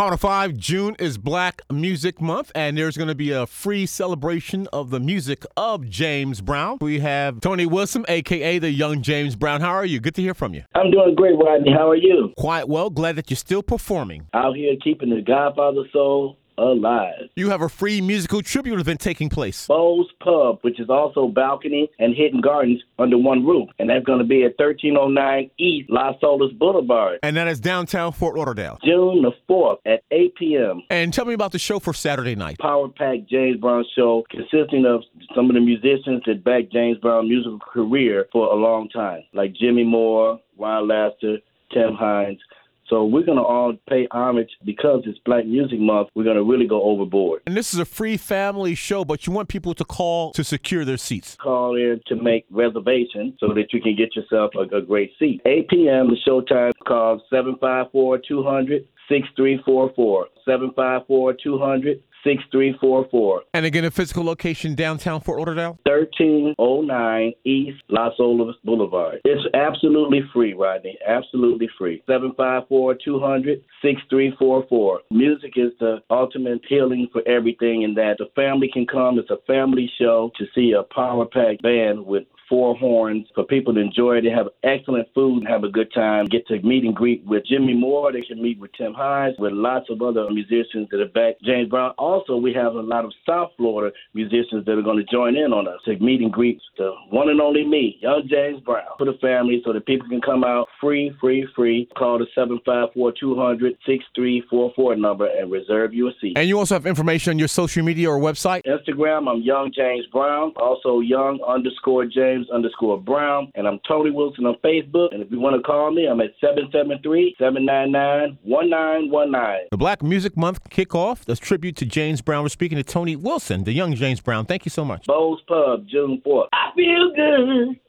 On of five, June is Black Music Month, and there's going to be a free celebration of the music of James Brown. We have Tony Wilson, aka the Young James Brown. How are you? Good to hear from you. I'm doing great, Rodney. How are you? Quite well. Glad that you're still performing. Out here keeping the Godfather soul alive. You have a free musical tribute event taking place. Bo's Pub, which is also balcony and hidden gardens under one roof. And that's going to be at 1309 East Las Olas Boulevard. And that is downtown Fort Lauderdale. June the 4th at 8 p.m. And tell me about the show for Saturday night. Power Pack James Brown show consisting of some of the musicians that backed James Brown's musical career for a long time, like Jimmy Moore, Ron Laster, Tim Hines. So we're going to all pay homage because it's Black Music Month. We're going to really go overboard. And this is a free family show, but you want people to call to secure their seats. Call in to make reservations so that you can get yourself a, a great seat. 8 p.m. the showtime. Call 754 200 6344. 754 200 6344. And again, a physical location downtown Fort Lauderdale? 1309 East Las Olas Boulevard. It's absolutely free, Rodney. Absolutely free. 754 200 6344. Music is the ultimate healing for everything, and that the family can come. It's a family show to see a power packed band with four horns for people to enjoy. They have excellent food and have a good time. Get to meet and greet with Jimmy Moore. They can meet with Tim Hines, with lots of other musicians that are back. James Brown. Also, we have a lot of South Florida musicians that are going to join in on us to meet and greet the one and only me, young James Brown, for the family so that people can come out free, free, free. Call the 754 200 6344 number and reserve your seat. And you also have information on your social media or website? Instagram, I'm Young James Brown. Also, Young underscore James underscore Brown. And I'm Tony Wilson on Facebook. And if you want to call me, I'm at 773 799 1919. The Black Music Month kickoff, the tribute to James Brown. We're speaking to Tony Wilson, the young James Brown. Thank you so much. Bo's Pub, June 4th. I feel good.